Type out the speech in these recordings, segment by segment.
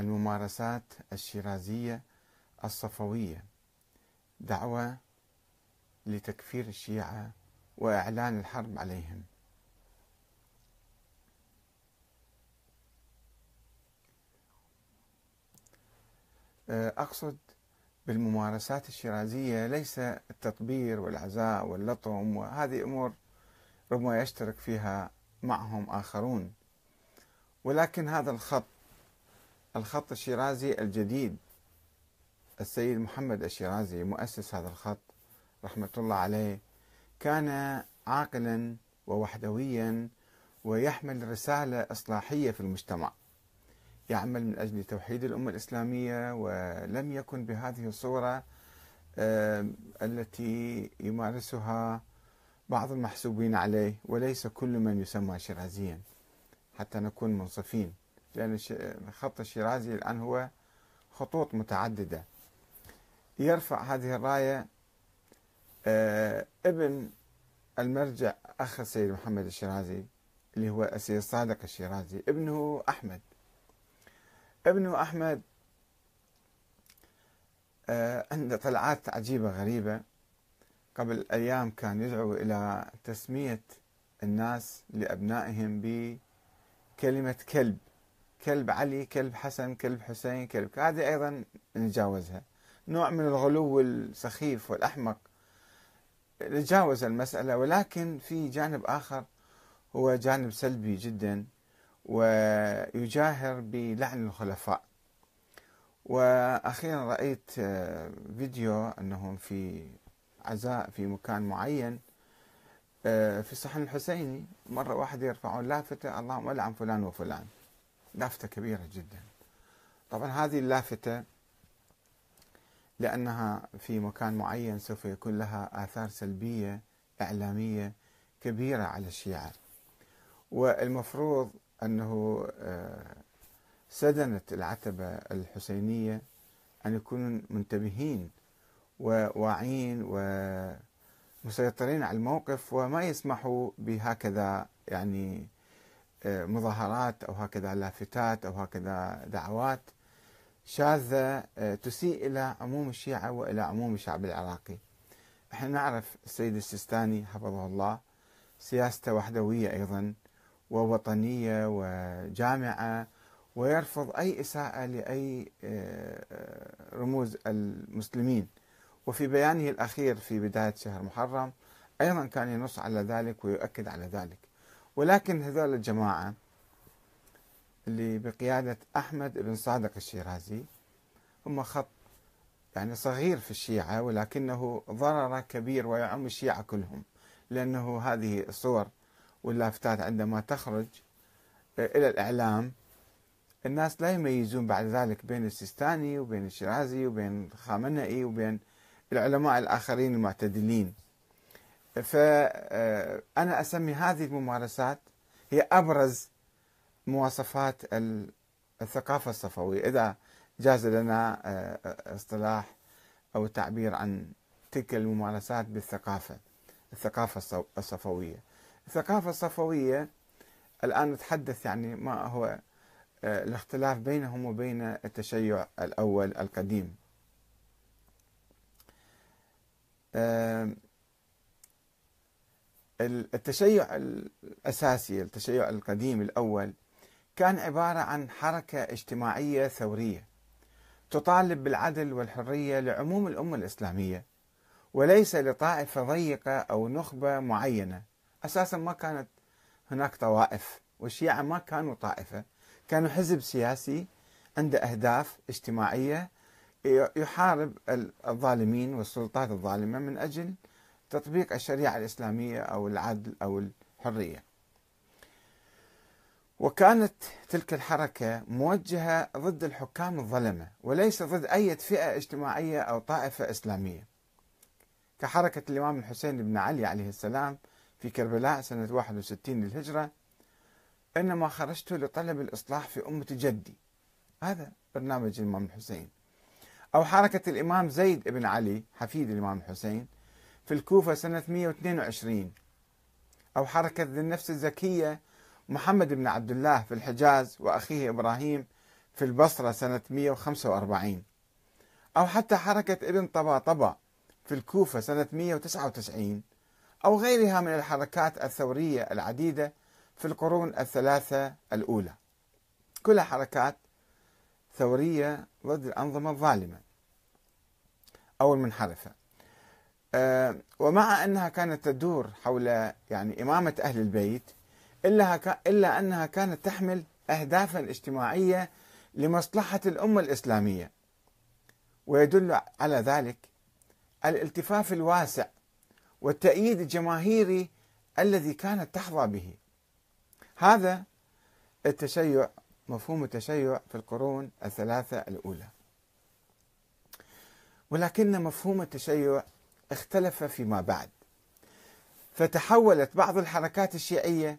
الممارسات الشيرازية الصفوية دعوة لتكفير الشيعة وإعلان الحرب عليهم. أقصد بالممارسات الشيرازية ليس التطبير والعزاء واللطم وهذه أمور ربما يشترك فيها معهم آخرون ولكن هذا الخط الخط الشيرازي الجديد. السيد محمد الشيرازي مؤسس هذا الخط رحمة الله عليه كان عاقلا ووحدويا ويحمل رسالة إصلاحية في المجتمع. يعمل من أجل توحيد الأمة الإسلامية ولم يكن بهذه الصورة التي يمارسها بعض المحسوبين عليه وليس كل من يسمى شيرازيا حتى نكون منصفين. لأن الخط الشيرازي الآن هو خطوط متعددة. يرفع هذه الراية آه، ابن المرجع أخ السيد محمد الشيرازي اللي هو السيد صادق الشيرازي ابنه أحمد. ابنه أحمد آه، عنده طلعات عجيبة غريبة. قبل أيام كان يدعو إلى تسمية الناس لأبنائهم بكلمة كلب. كلب علي كلب حسن كلب حسين كلب هذه أيضا نتجاوزها. نوع من الغلو السخيف والأحمق. نتجاوز المسألة ولكن في جانب آخر هو جانب سلبي جدا ويجاهر بلعن الخلفاء. وأخيرا رأيت آه، فيديو أنهم في عزاء في مكان معين آه، في الصحن الحسيني مرة واحد يرفعون لافتة اللهم ألعن فلان وفلان. لافتة كبيرة جدا. طبعا هذه اللافتة لأنها في مكان معين سوف يكون لها آثار سلبية إعلامية كبيرة على الشيعة. والمفروض أنه آه، سدنة العتبة الحسينية أن يكونوا منتبهين وواعين ومسيطرين على الموقف وما يسمحوا بهكذا يعني مظاهرات أو هكذا لافتات أو هكذا دعوات شاذة آه، تسيء إلى عموم الشيعة وإلى عموم الشعب العراقي. إحنا نعرف السيد السيستاني حفظه الله سياسته وحدوية أيضا ووطنية وجامعة ويرفض أي إساءة لأي آه، رموز المسلمين. وفي بيانه الأخير في بداية شهر محرم أيضا كان ينص على ذلك ويؤكد على ذلك. ولكن هذول الجماعة اللي بقيادة أحمد بن صادق الشيرازي هم خط يعني صغير في الشيعة ولكنه ضرر كبير ويعم الشيعة كلهم لأنه هذه الصور واللافتات عندما تخرج إلى الإعلام الناس لا يميزون بعد ذلك بين السيستاني وبين الشيرازي وبين الخامنئي وبين العلماء الآخرين المعتدلين. فأنا أسمي هذه الممارسات هي أبرز مواصفات الثقافة الصفوية. إذا جاز لنا آه، اصطلاح أو التعبير عن تلك الممارسات بالثقافة الثقافة الصفوية. الثقافة الصفوية الآن نتحدث يعني ما هو آه، الاختلاف بينهم وبين التشيع الأول القديم. التشيع الأساسي التشيع القديم الأول كان عبارة عن حركة اجتماعية ثورية تطالب بالعدل والحرية لعموم الأمة الإسلامية وليس لطائفة ضيقة أو نخبة معينة. أساسا ما كانت هناك طوائف والشيعة ما كانوا طائفة كانوا حزب سياسي عنده أهداف اجتماعية يحارب الظالمين والسلطات الظالمة من أجل تطبيق الشريعة الإسلامية أو العدل أو الحرية. وكانت تلك الحركة موجهة ضد الحكام الظلمة وليس ضد أي فئة اجتماعية أو طائفة إسلامية. كحركة الإمام الحسين بن علي عليه السلام في كربلاء سنة 61 للهجرة إنما خرجت لطلب الإصلاح في أمة جدي. هذا برنامج الإمام الحسين. أو حركة الإمام زيد بن علي حفيد الإمام الحسين في الكوفة سنة 122 أو حركة ذي النفس الزكية محمد بن عبد الله في الحجاز وأخيه إبراهيم في البصرة سنة 145 أو حتى حركة ابن طباطبة في الكوفة سنة 199 أو غيرها من الحركات الثورية العديدة في القرون الثلاثة الأولى. كلها حركات ثورية ضد الأنظمة الظالمة. أو المنحرفة ومع أنها كانت تدور حول يعني إمامة أهل البيت إلا, إلا أنها كانت تحمل أهدافا اجتماعية لمصلحة الأمة الإسلامية. ويدل على ذلك الالتفاف الواسع والتأييد الجماهيري الذي كانت تحظى به. هذا التشيع مفهوم التشيع في القرون الثلاثة الأولى. ولكن مفهوم التشيع اختلف فيما بعد. فتحولت بعض الحركات الشيعية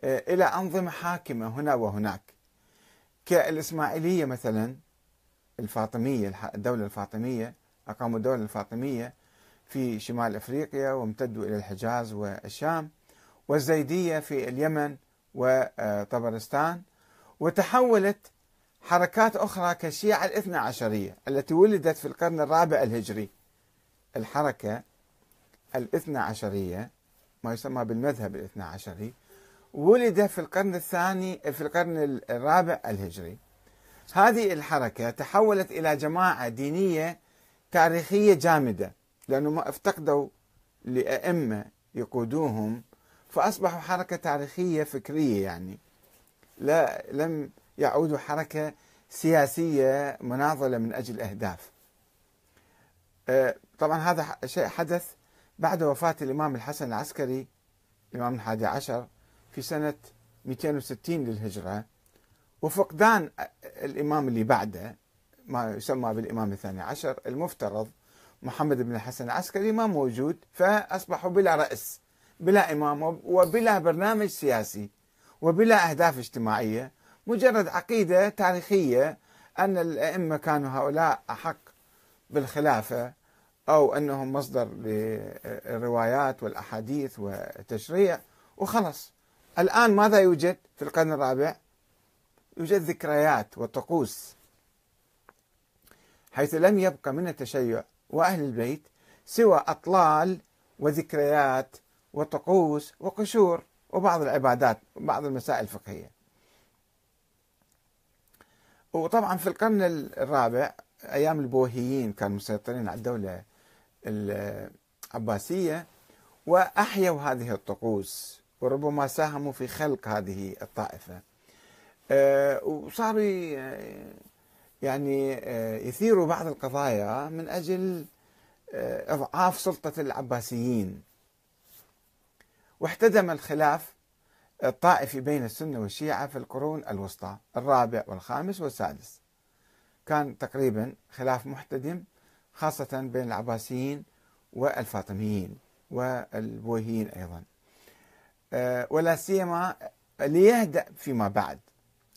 آه، إلى أنظمة حاكمة هنا وهناك. كالإسماعيلية مثلا الفاطمية الدولة الفاطمية أقاموا الدولة الفاطمية في شمال أفريقيا وامتدوا إلى الحجاز والشام والزيدية في اليمن وطبرستان. وتحولت حركات أخرى كالشيعة الاثنى عشرية التي ولدت في القرن الرابع الهجري. الحركة الاثنى عشرية ما يسمى بالمذهب الاثنى عشري ولد في القرن الثاني في القرن الرابع الهجري. هذه الحركة تحولت إلى جماعة دينية تاريخية جامدة لأنه ما افتقدوا لأئمة يقودوهم فأصبحوا حركة تاريخية فكرية يعني. لا لم يعودوا حركة سياسية مناضلة من أجل أهداف أه، طبعا هذا شيء حدث بعد وفاة الإمام الحسن العسكري الإمام الحادي عشر في سنة 260 للهجرة وفقدان الإمام اللي بعده ما يسمى بالإمام الثاني عشر المفترض محمد بن الحسن العسكري ما موجود فأصبحوا بلا رأس بلا إمام وبلا برنامج سياسي وبلا أهداف اجتماعية مجرد عقيدة تاريخية أن الأئمة كانوا هؤلاء أحق بالخلافة. أو أنهم مصدر للروايات والأحاديث والتشريع وخلص الآن ماذا يوجد في القرن الرابع؟ يوجد ذكريات وطقوس. حيث لم يبقى من التشيع وأهل البيت سوى أطلال وذكريات وطقوس وقشور وبعض العبادات وبعض المسائل الفقهية. وطبعا في القرن الرابع أيام البوهيين كانوا مسيطرين على الدولة العباسية وأحيوا هذه الطقوس وربما ساهموا في خلق هذه الطائفة. آه، وصاروا يعني آه، يثيروا بعض القضايا من أجل آه، إضعاف سلطة العباسيين. واحتدم الخلاف الطائفي بين السنة والشيعة في القرون الوسطى الرابع والخامس والسادس. كان تقريبا خلاف محتدم خاصة بين العباسيين والفاطميين والبويهيين أيضا. آه، ولا سيما ليهدأ فيما بعد.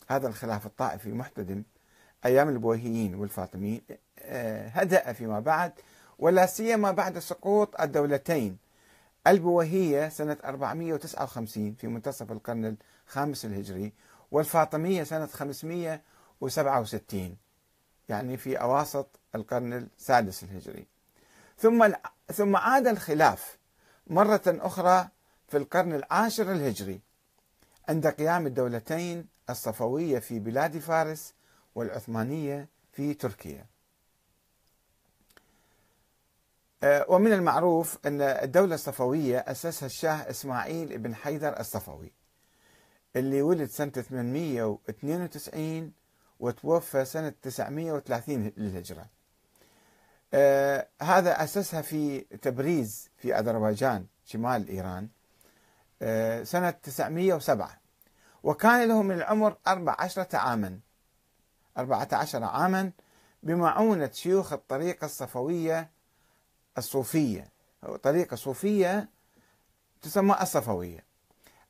هذا الخلاف الطائفي محتدم أيام البويهيين والفاطميين آه، هدأ فيما بعد ولا سيما بعد سقوط الدولتين. البويهية سنة 459 في منتصف القرن الخامس الهجري والفاطمية سنة 567 يعني في أواسط القرن السادس الهجري. ثم ثم عاد الخلاف مرة أخرى في القرن العاشر الهجري عند قيام الدولتين الصفوية في بلاد فارس والعثمانية في تركيا. آه، ومن المعروف أن الدولة الصفوية أسسها الشاه إسماعيل بن حيدر الصفوي اللي ولد سنة 892 وتوفى سنة 930 للهجرة. هذا أسسها في تبريز في أذربيجان شمال إيران آه سنة 907 وكان له من العمر 14 عاما. 14 عاما بمعونة شيوخ الطريقة الصفوية الصوفية. طريقة صوفية تسمى الصفوية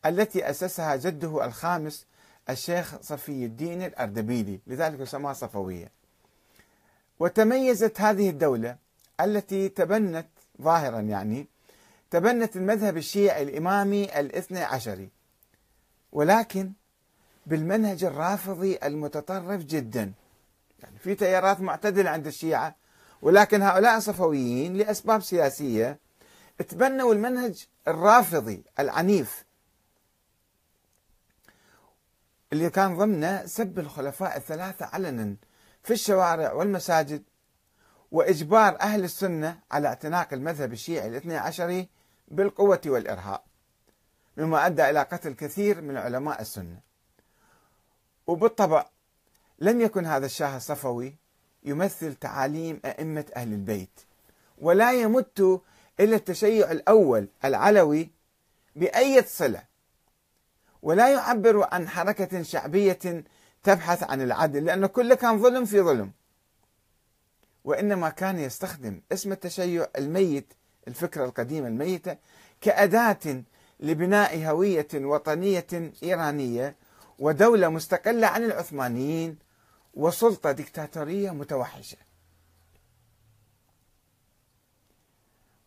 التي أسسها جده الخامس الشيخ صفي الدين الأردبيلي لذلك يسمى صفوية. وتميزت هذه الدولة التي تبنت ظاهرا يعني تبنت المذهب الشيعي الإمامي الاثني عشري ولكن بالمنهج الرافضي المتطرف جدا. يعني في تيارات معتدلة عند الشيعة ولكن هؤلاء الصفويين لأسباب سياسية تبنوا المنهج الرافضي العنيف اللي كان ضمنه سب الخلفاء الثلاثة علنا. في الشوارع والمساجد وإجبار أهل السنة على اعتناق المذهب الشيعي الاثني عشري بالقوة والإرهاب مما أدى إلى قتل كثير من علماء السنة. وبالطبع لم يكن هذا الشاه الصفوي يمثل تعاليم أئمة أهل البيت ولا يمت إلى التشيع الأول العلوي بأي صلة ولا يعبر عن حركة شعبية تبحث عن العدل لأنه كله كان ظلم في ظلم. وإنما كان يستخدم اسم التشيع الميت الفكرة القديمة الميتة كأداة لبناء هوية وطنية إيرانية ودولة مستقلة عن العثمانيين وسلطة ديكتاتورية متوحشة.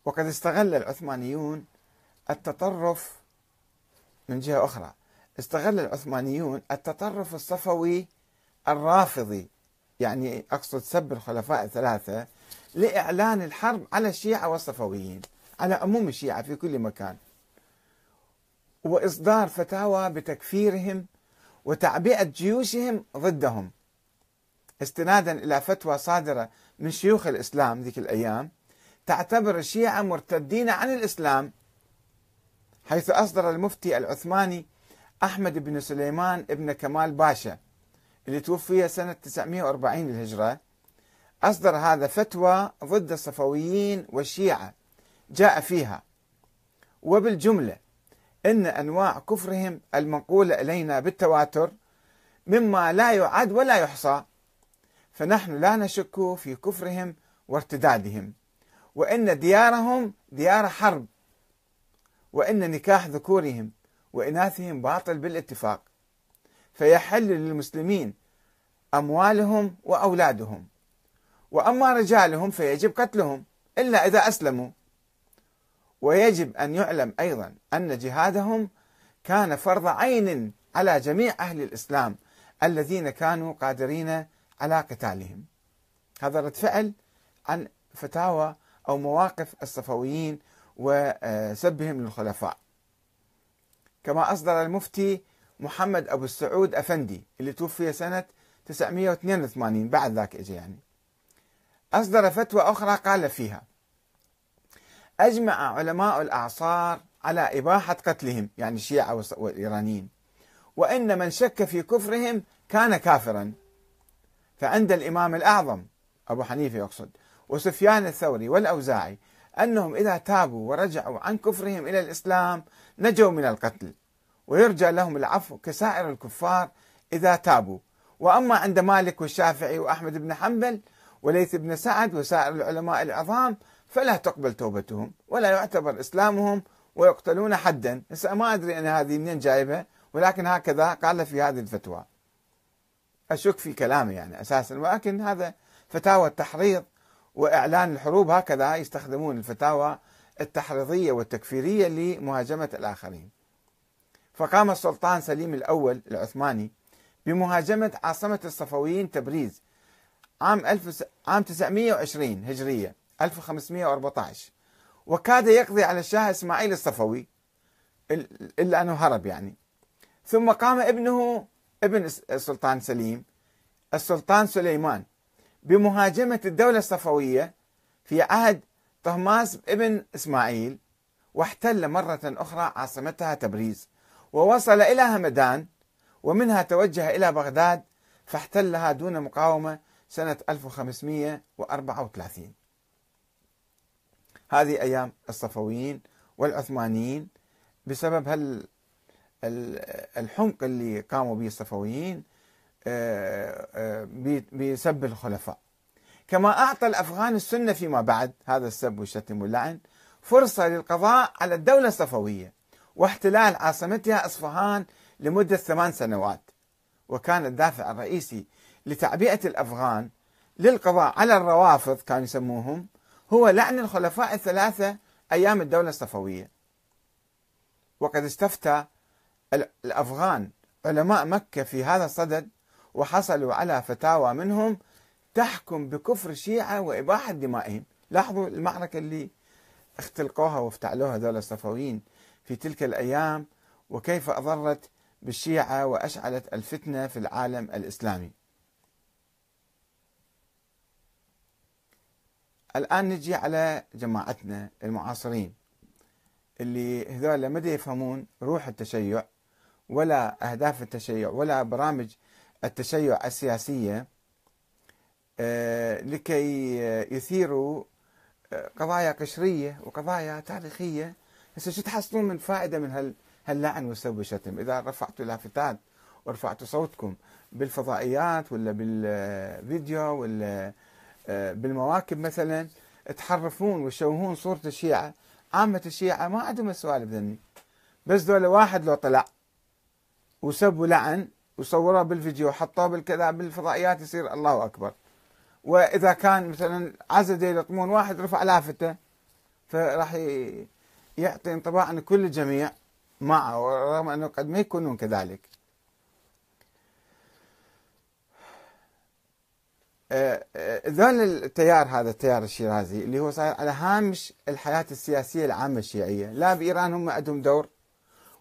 وقد استغل العثمانيون التطرف من جهة أخرى. استغل العثمانيون التطرف الصفوي الرافضي يعني أقصد سب الخلفاء الثلاثة لإعلان الحرب على الشيعة والصفويين على عموم الشيعة في كل مكان. وإصدار فتاوى بتكفيرهم وتعبئة جيوشهم ضدهم. استنادا إلى فتوى صادرة من شيوخ الإسلام ذيك الأيام تعتبر الشيعة مرتدين عن الإسلام حيث أصدر المفتي العثماني أحمد بن سليمان ابن كمال باشا اللي توفي سنة 940 للهجرة. أصدر هذا فتوى ضد الصفويين والشيعة جاء فيها. وبالجملة إن أنواع كفرهم المنقولة إلينا بالتواتر مما لا يعد ولا يحصى فنحن لا نشك في كفرهم وارتدادهم. وإن ديارهم ديار حرب وإن نكاح ذكورهم وإناثهم باطل بالاتفاق. فيحل للمسلمين أموالهم وأولادهم. وأما رجالهم فيجب قتلهم إلا إذا أسلموا. ويجب أن يعلم أيضا أن جهادهم كان فرض عين على جميع أهل الإسلام الذين كانوا قادرين على قتالهم. هذا رد فعل عن فتاوى أو مواقف الصفويين وسبهم للخلفاء. كما أصدر المفتي محمد أبو السعود أفندي اللي توفي سنة 982 بعد ذاك إجا يعني. أصدر فتوى أخرى قال فيها أجمع علماء الأعصار على إباحة قتلهم يعني الشيعة والإيرانيين وإن من شك في كفرهم كان كافرا. فعند الإمام الأعظم أبو حنيفة يقصد وسفيان الثوري والأوزاعي أنهم إذا تابوا ورجعوا عن كفرهم إلى الإسلام نجوا من القتل. ويرجى لهم العفو كسائر الكفار إذا تابوا. وأما عند مالك والشافعي وأحمد بن حنبل وليث بن سعد وسائر العلماء العظام فلا تقبل توبتهم ولا يعتبر إسلامهم ويقتلون حدا. هسه ما أدري أنا هذه منين جايبة ولكن هكذا قال في هذه الفتوى. أشك في كلامه يعني أساسا ولكن هذا فتاوى التحريض وإعلان الحروب هكذا يستخدمون الفتاوى التحريضية والتكفيرية لمهاجمة الآخرين. فقام السلطان سليم الأول العثماني بمهاجمة عاصمة الصفويين تبريز عام ألف عام 920 هجرية 1514 وكاد يقضي على الشاه إسماعيل الصفوي إلا أنه هرب يعني. ثم قام ابنه ابن السلطان سليم السلطان سليمان بمهاجمة الدولة الصفوية في عهد طهماس ابن إسماعيل واحتل مرة أخرى عاصمتها تبريز ووصل إلى همدان ومنها توجه إلى بغداد فاحتلها دون مقاومة سنة 1534 هذه أيام الصفويين والعثمانيين بسبب هال الحمق اللي قاموا به الصفويين بسب الخلفاء. كما أعطى الأفغان السنة فيما بعد هذا السب والشتم واللعن فرصة للقضاء على الدولة الصفوية واحتلال عاصمتها أصفهان لمدة ثمان سنوات. وكان الدافع الرئيسي لتعبئة الأفغان للقضاء على الروافض كانوا يسموهم هو لعن الخلفاء الثلاثة أيام الدولة الصفوية. وقد استفتى الأفغان علماء مكة في هذا الصدد وحصلوا على فتاوى منهم تحكم بكفر الشيعة وإباحة دمائهم. لاحظوا المعركة اللي اختلقوها وافتعلوها هذول الصفويين في تلك الأيام وكيف أضرت بالشيعة وأشعلت الفتنة في العالم الإسلامي. الآن نجي على جماعتنا المعاصرين اللي هذول ما يفهمون روح التشيع ولا أهداف التشيع ولا برامج التشيع السياسية آه، لكي يثيروا آه، قضايا قشرية وقضايا تاريخية. هسه شو تحصلون من فائدة من هاللعن والسب والشتم إذا رفعتوا لافتات ورفعتوا صوتكم بالفضائيات ولا بالفيديو ولا آه، بالمواكب مثلا تحرفون وتشوهون صورة الشيعة عامة الشيعة ما عندهم السوالف ذني. بس دول واحد لو طلع وسب ولعن وصوره بالفيديو حطوه بالكذا بالفضائيات يصير الله أكبر. وإذا كان مثلا عزة يلطمون واحد رفع لافتة فراح يعطي انطباع ان كل الجميع معه رغم أنه قد ما يكونون كذلك. آه، آه، ذول التيار هذا التيار الشيرازي اللي هو صاير على هامش الحياة السياسية العامة الشيعية. لا بإيران هم عندهم دور.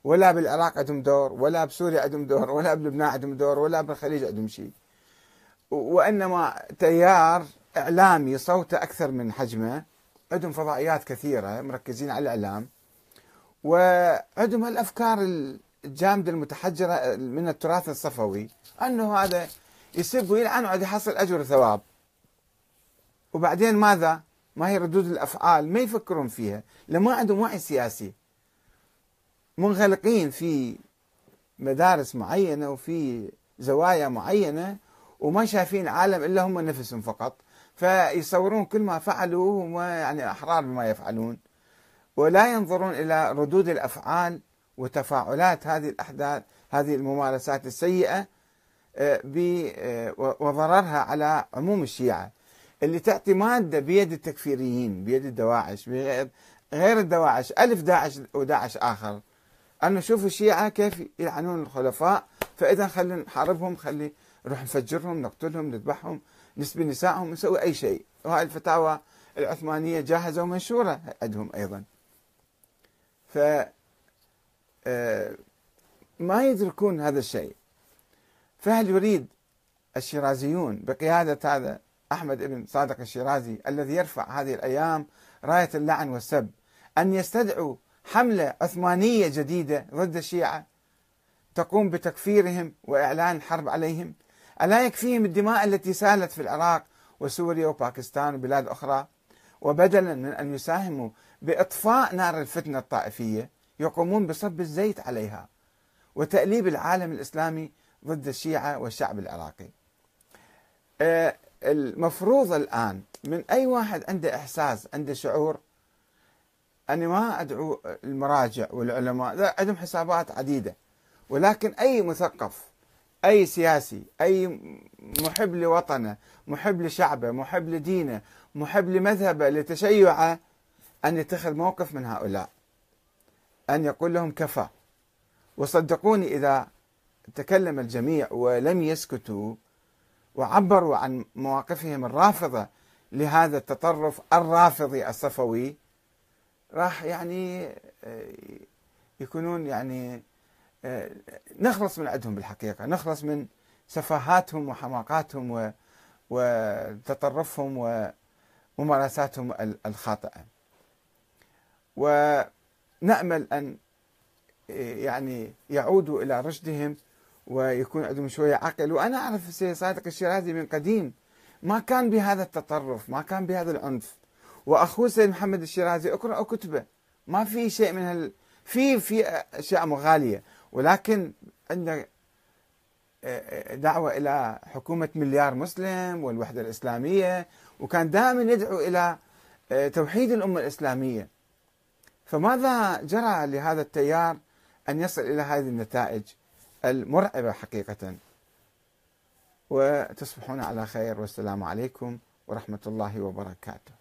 ولا بالعراق عندهم دور ولا بسوريا عندهم دور ولا بلبنان عندهم دور ولا بالخليج عندهم شيء. وإنما تيار إعلامي صوته أكثر من حجمه. عندهم فضائيات كثيرة مركزين على الإعلام. وعندهم الأفكار الجامدة المتحجرة من التراث الصفوي أنه هذا يسب ويلعن وعاد يحصل أجر وثواب. وبعدين ماذا؟ ما هي ردود الأفعال ما يفكرون فيها. لما عندهم وعي سياسي. منغلقين في مدارس معينة وفي زوايا معينة وما شايفين العالم إلا هم نفسهم فقط. فيصورون كل ما فعلوا هم يعني أحرار بما يفعلون. ولا ينظرون إلى ردود الأفعال وتفاعلات هذه الأحداث هذه الممارسات السيئة آه، وضررها على عموم الشيعة. اللي تعطي مادة بيد التكفيريين بيد الدواعش غير الدواعش ألف داعش وداعش آخر. أنه شوفوا الشيعة كيف يلعنون الخلفاء فإذا خلينا نحاربهم خلي نروح نفجرهم نقتلهم نذبحهم نسبي نسائهم نسوي أي شيء. وهاي الفتاوى العثمانية جاهزة ومنشورة عندهم أيضا. ف آه، ما يدركون هذا الشيء. فهل يريد الشيرازيون بقيادة هذا أحمد بن صادق الشيرازي الذي يرفع هذه الأيام راية اللعن والسب أن يستدعوا حملة عثمانية جديدة ضد الشيعة تقوم بتكفيرهم وإعلان الحرب عليهم. ألا يكفيهم الدماء التي سالت في العراق وسوريا وباكستان وبلاد أخرى؟ وبدلا من أن يساهموا بإطفاء نار الفتنة الطائفية يقومون بصب الزيت عليها وتأليب العالم الإسلامي ضد الشيعة والشعب العراقي. آه، المفروض الآن من أي واحد عنده إحساس عنده شعور أني ما أدعو المراجع والعلماء عندهم حسابات عديدة. ولكن أي مثقف أي سياسي أي محب لوطنه محب لشعبه محب لدينه محب لمذهبه لتشيعه أن يتخذ موقف من هؤلاء. أن يقول لهم كفى. وصدقوني إذا تكلم الجميع ولم يسكتوا وعبروا عن مواقفهم الرافضة لهذا التطرف الرافضي الصفوي راح يعني آه، يكونون يعني آه، نخلص من عندهم بالحقيقة نخلص من سفاهاتهم وحماقاتهم وتطرفهم وممارساتهم الخاطئة. ونأمل أن آه، يعني يعودوا إلى رشدهم ويكون عندهم شوية عقل. وأنا أعرف السيد صادق الشيرازي من قديم ما كان بهذا التطرف ما كان بهذا العنف. وأخوه سيد محمد الشيرازي اقرأوا كتبه. ما في شيء من هال في في أشياء مغالية. ولكن عندنا آه، آه، دعوة إلى حكومة مليار مسلم والوحدة الإسلامية وكان دائما يدعو إلى آه، توحيد الأمة الإسلامية. فماذا جرى لهذا التيار أن يصل إلى هذه النتائج المرعبة حقيقة؟ وتصبحون على خير والسلام عليكم ورحمة الله وبركاته.